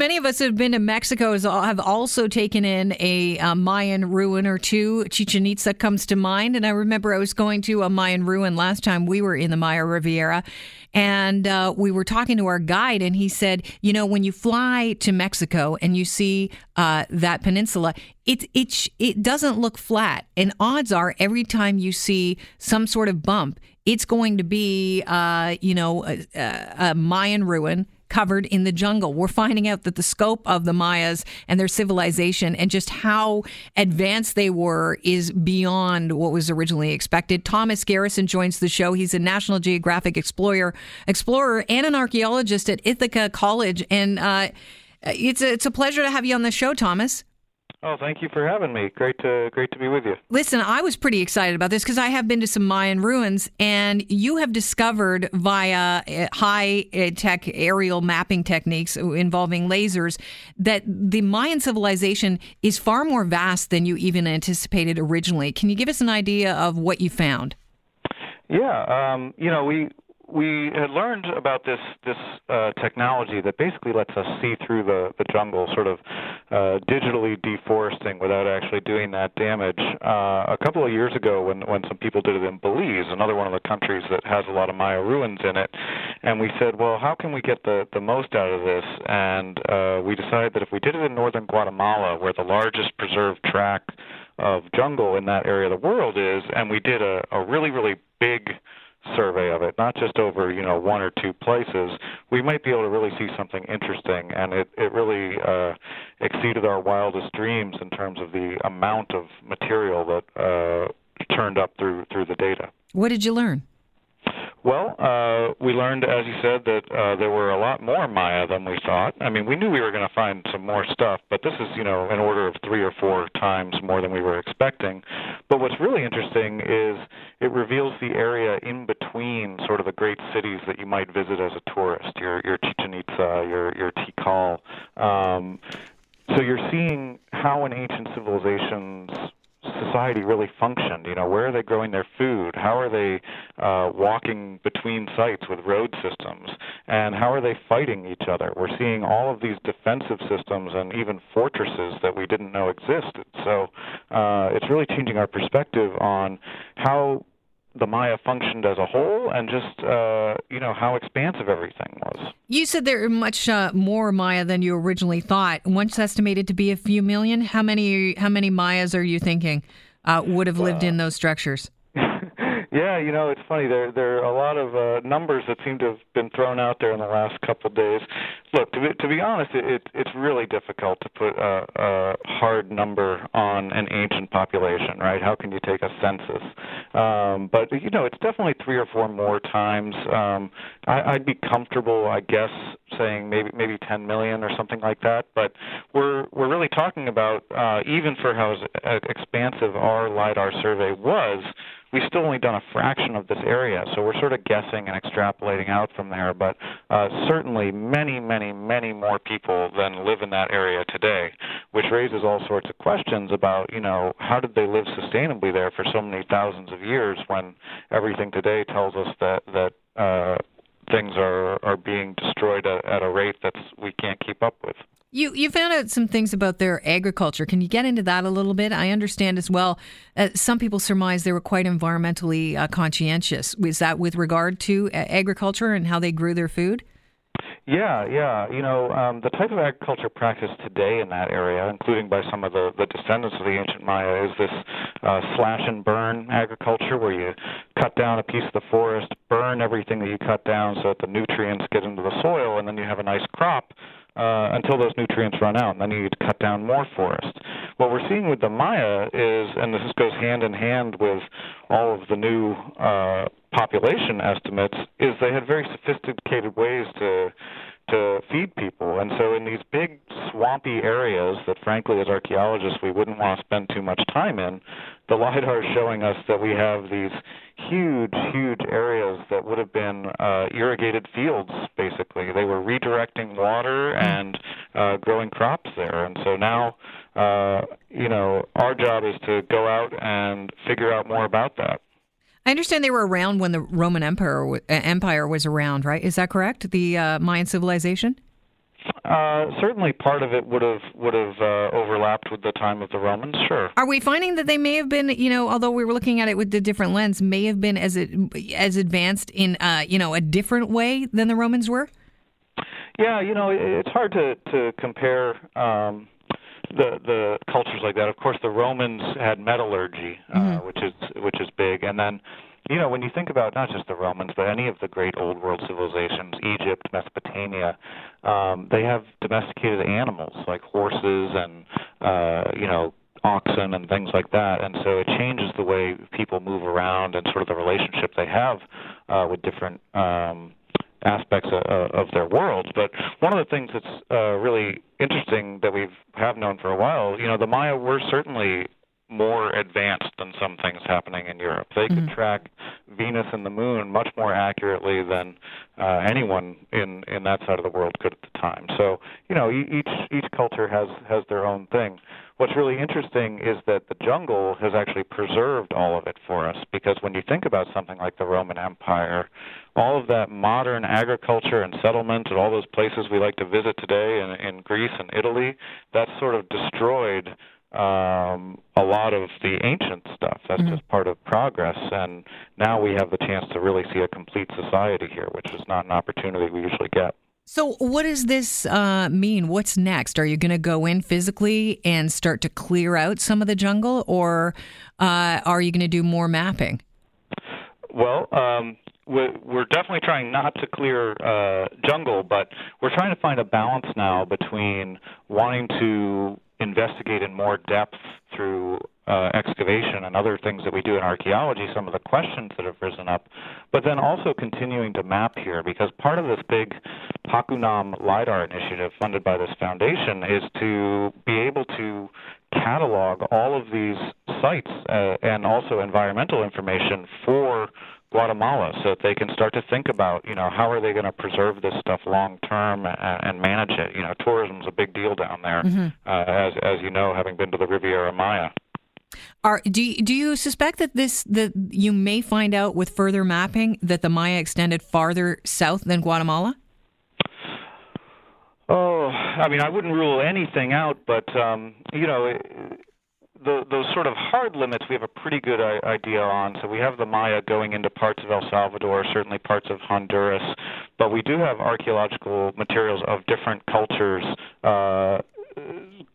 Many of us have been to Mexico have also taken in a, Mayan ruin or two. Chichen Itza comes to mind. And I remember I was going to a Mayan ruin last time we were in the Maya Riviera. And uh, we were talking to our guide, and he said, you know, when you fly to Mexico and you see uh, that peninsula, it, it, it doesn't look flat. And odds are, every time you see some sort of bump, it's going to be, uh, you know, a, a Mayan ruin covered in the jungle. We're finding out that the scope of the Mayas and their civilization and just how advanced they were is beyond what was originally expected. Thomas Garrison joins the show. He's a National Geographic explorer, explorer and an archaeologist at Ithaca College. And uh, it's a, it's a pleasure to have you on the show, Thomas. Oh, thank you for having me. Great to great to be with you. Listen, I was pretty excited about this because I have been to some Mayan ruins, and you have discovered via uh, high uh, tech aerial mapping techniques involving lasers that the Mayan civilization is far more vast than you even anticipated originally. Can you give us an idea of what you found? Yeah, um, you know, we we had learned about this this uh, technology that basically lets us see through the the jungle, sort of uh, digitally deforesting without actually doing that damage. Uh, a couple of years ago, when when some people did it in Belize, another one of the countries that has a lot of Maya ruins in it, and we said, well, how can we get the the most out of this? And uh, we decided that if we did it in northern Guatemala, where the largest preserved tract of jungle in that area of the world is, and we did a, a really really big survey of it, not just over you know one or two places, we might be able to really see something interesting. And it it really uh, exceeded our wildest dreams in terms of the amount of material that uh, turned up through through the data. What did you learn? Well, uh, we learned, as you said, that uh, there were a lot more Maya than we thought. I mean, we knew we were going to find some more stuff, but this is, you know, an order of three or four times more than we were expecting. But what's really interesting is it reveals the area in between sort of the great cities that you might visit as a tourist, your your Chichen Itza, your your Tikal. Um, so you're seeing how an ancient civilization's society really functioned. You know, where are they growing their food? How are they uh, walking between sites with road systems? And how are they fighting each other? We're seeing all of these defensive systems and even fortresses that we didn't know existed. So uh, it's really changing our perspective on how the Maya functioned as a whole and just uh, you know how expansive everything was. You said there are much uh, more Maya than you originally thought. Once estimated to be a few million. How many how many Mayas are you thinking uh, would have lived in those structures? Yeah, you know, it's funny. There there are a lot of uh, numbers that seem to have been thrown out there in the last couple of days. Look, to be, to be honest, it, it it's really difficult to put a, a hard number on an ancient population, right? How can you take a census? Um, but you know, it's definitely three or four more times. Um, I, I'd be comfortable, I guess, saying maybe maybe 10 million or something like that. But we're we're really talking about uh, even for how expansive our lidar survey was we've still only done a fraction of this area, so we're sort of guessing and extrapolating out from there. But uh, certainly, many, many, many more people than live in that area today, which raises all sorts of questions about, you know, how did they live sustainably there for so many thousands of years when everything today tells us that that uh, things are are being destroyed at, at a rate that we can't keep up with. You you found out some things about their agriculture. Can you get into that a little bit? I understand as well. Uh, some people surmise they were quite environmentally uh, conscientious. Was that with regard to uh, agriculture and how they grew their food? Yeah, yeah. You know, um, the type of agriculture practiced today in that area, including by some of the, the descendants of the ancient Maya, is this uh, slash and burn agriculture where you cut down a piece of the forest, burn everything that you cut down so that the nutrients get into the soil, and then you have a nice crop uh, until those nutrients run out, and then you need to cut down more forest. What we're seeing with the Maya is, and this goes hand in hand with all of the new uh, population estimates, is they had very sophisticated ways to to feed people. And so in these big swampy areas that frankly as archaeologists we wouldn't want to spend too much time in, the LIDAR is showing us that we have these huge, huge areas that would have been uh, irrigated fields, basically. They were redirecting water hmm. and uh, growing crops there. And so now, uh, you know, our job is to go out and figure out more about that. I understand they were around when the Roman Empire uh, Empire was around, right? Is that correct? The uh, Mayan civilization. Uh, certainly, part of it would have would have uh, overlapped with the time of the Romans. Sure. Are we finding that they may have been, you know, although we were looking at it with a different lens, may have been as it, as advanced in, uh, you know, a different way than the Romans were? Yeah, you know, it's hard to to compare. Um, the the cultures like that. Of course, the Romans had metallurgy, uh, mm-hmm. which is which is big, and then you know, when you think about not just the Romans, but any of the great old world civilizations, Egypt, Mesopotamia, um, they have domesticated animals like horses and, uh, you know, oxen and things like that. And so it changes the way people move around and sort of the relationship they have uh, with different um, aspects of, of their world. But one of the things that's uh, really interesting that we've have known for a while, you know, the Maya were certainly more advanced than some things happening in Europe. They mm-hmm. could track Venus and the Moon much more accurately than uh, anyone in in that side of the world could at the time. So you know, each each culture has has their own thing. What's really interesting is that the jungle has actually preserved all of it for us because when you think about something like the Roman Empire, all of that modern agriculture and settlement and all those places we like to visit today in, in Greece and Italy, that's sort of destroyed um, a lot of the ancient stuff. That's mm-hmm. just part of progress. And now we have the chance to really see a complete society here, which is not an opportunity we usually get. So, what does this uh, mean? What's next? Are you going to go in physically and start to clear out some of the jungle, or uh, are you going to do more mapping? Well, um, we're definitely trying not to clear uh, jungle, but we're trying to find a balance now between wanting to investigate in more depth through uh, excavation and other things that we do in archaeology, some of the questions that have risen up, but then also continuing to map here because part of this big PACUNAM LIDAR initiative funded by this foundation is to be able to catalog all of these sites uh, and also environmental information for Guatemala so that they can start to think about, you know, how are they going to preserve this stuff long term and, and manage it. You know, tourism is a big deal down there, mm-hmm. uh, as as you know, having been to the Riviera Maya. Are do you, do you suspect that this that you may find out with further mapping that the Maya extended farther south than Guatemala? Oh, I mean, I wouldn't rule anything out, but um, you know, the, those sort of hard limits we have a pretty good idea on. So we have the Maya going into parts of El Salvador, certainly parts of Honduras, but we do have archaeological materials of different cultures uh,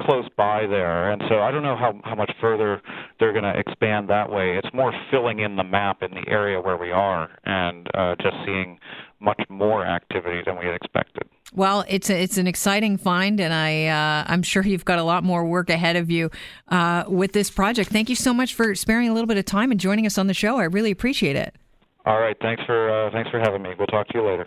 close by there. And so I don't know how, how much further they're going to expand that way. It's more filling in the map in the area where we are and uh, just seeing much more activity than we had expected. Well, it's a, it's an exciting find, and I uh, I'm sure you've got a lot more work ahead of you uh, with this project. Thank you so much for sparing a little bit of time and joining us on the show. I really appreciate it. All right, thanks for uh, thanks for having me. We'll talk to you later.